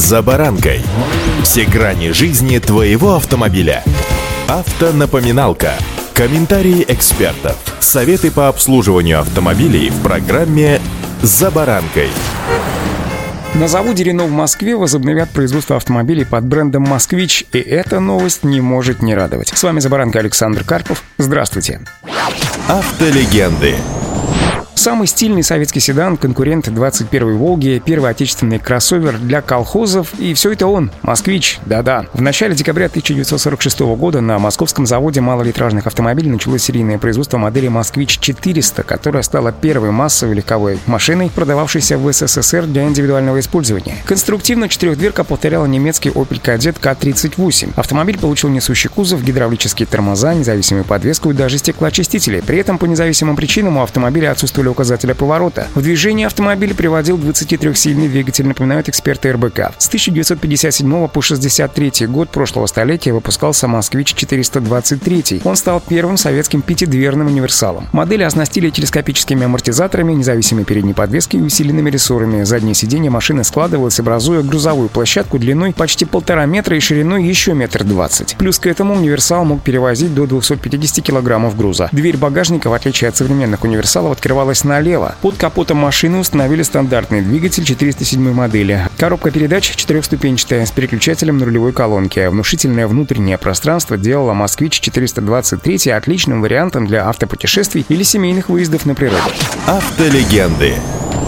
«За баранкой». Все грани жизни твоего автомобиля. Автонапоминалка. Комментарии экспертов. Советы по обслуживанию автомобилей в программе «За баранкой». На заводе Рено в Москве возобновят производство автомобилей под брендом «Москвич», и эта новость не может не радовать. С вами «За баранкой» Александр Карпов. Здравствуйте. Автолегенды. Самый стильный советский седан, конкурент 21-й «Волги», первый отечественный кроссовер для колхозов, и все это он, «Москвич», да-да. В начале декабря 1946 года на московском заводе малолитражных автомобилей началось серийное производство модели «Москвич-400», которая стала первой массовой легковой машиной, продававшейся в СССР для индивидуального использования. Конструктивно четырехдверка повторяла немецкий Opel Kadett К-38. Автомобиль получил несущий кузов, гидравлические тормоза, независимую подвеску и даже стеклоочистители. При этом по независимым причинам у автомобиля отсутствовали указателя поворота. В движение автомобиль приводил 23-сильный двигатель, напоминают эксперты РБК. С 1957 по 63 год прошлого столетия выпускался «Москвич-423». Он стал первым советским пятидверным универсалом. Модели оснастили телескопическими амортизаторами, независимой передней подвеской и усиленными рессорами. Заднее сиденье машины складывалось, образуя грузовую площадку длиной почти полтора метра и шириной еще метр двадцать. Плюс к этому универсал мог перевозить до 250 килограммов груза. Дверь багажника, в отличие от современных универсалов, открывалась повернулась налево. Под капотом машины установили стандартный двигатель 407 модели. Коробка передач четырехступенчатая с переключателем на рулевой колонке. Внушительное внутреннее пространство делало «Москвич 423» отличным вариантом для автопутешествий или семейных выездов на природу. Автолегенды.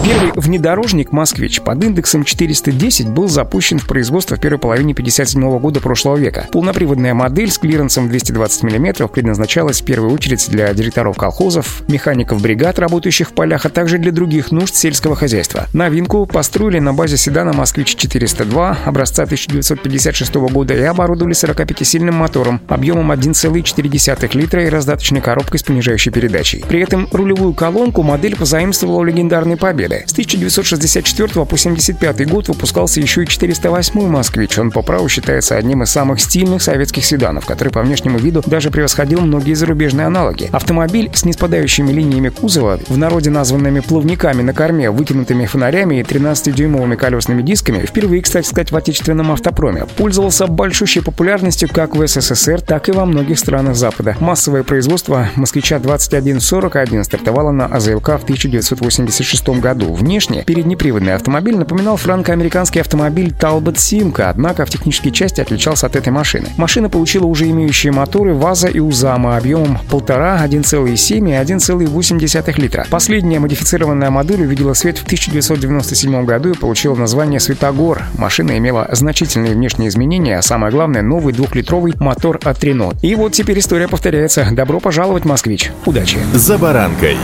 Первый внедорожник «Москвич» под индексом 410 был запущен в производство в первой половине 57 года прошлого века. Полноприводная модель с клиренсом 220 мм предназначалась в первую очередь для директоров колхозов, механиков бригад, работающих в полях, а также для других нужд сельского хозяйства. Новинку построили на базе седана «Москвич-402» образца 1956 года и оборудовали 45-сильным мотором объемом 1,4 литра и раздаточной коробкой с понижающей передачей. При этом рулевую колонку модель позаимствовала у легендарной «Победы». С 1964 по 75 год выпускался еще и 408 «Москвич». Он по праву считается одним из самых стильных советских седанов, который по внешнему виду даже превосходил многие зарубежные аналоги. Автомобиль с неспадающими линиями кузова, в народе названными плавниками на корме, вытянутыми фонарями и 13-дюймовыми колесными дисками, впервые, кстати сказать, в отечественном автопроме, пользовался большущей популярностью как в СССР, так и во многих странах Запада. Массовое производство «Москвича 2141» стартовало на АЗЛК в 1986 году году. Внешне переднеприводный автомобиль напоминал франко-американский автомобиль Talbot Simca, однако в технической части отличался от этой машины. Машина получила уже имеющие моторы ВАЗа и УЗАМа объемом 1,5, 1,7 и 1,8 литра. Последняя модифицированная модель увидела свет в 1997 году и получила название «Светогор». Машина имела значительные внешние изменения, а самое главное — новый двухлитровый мотор от Renault. И вот теперь история повторяется. Добро пожаловать, москвич. Удачи! «За баранкой».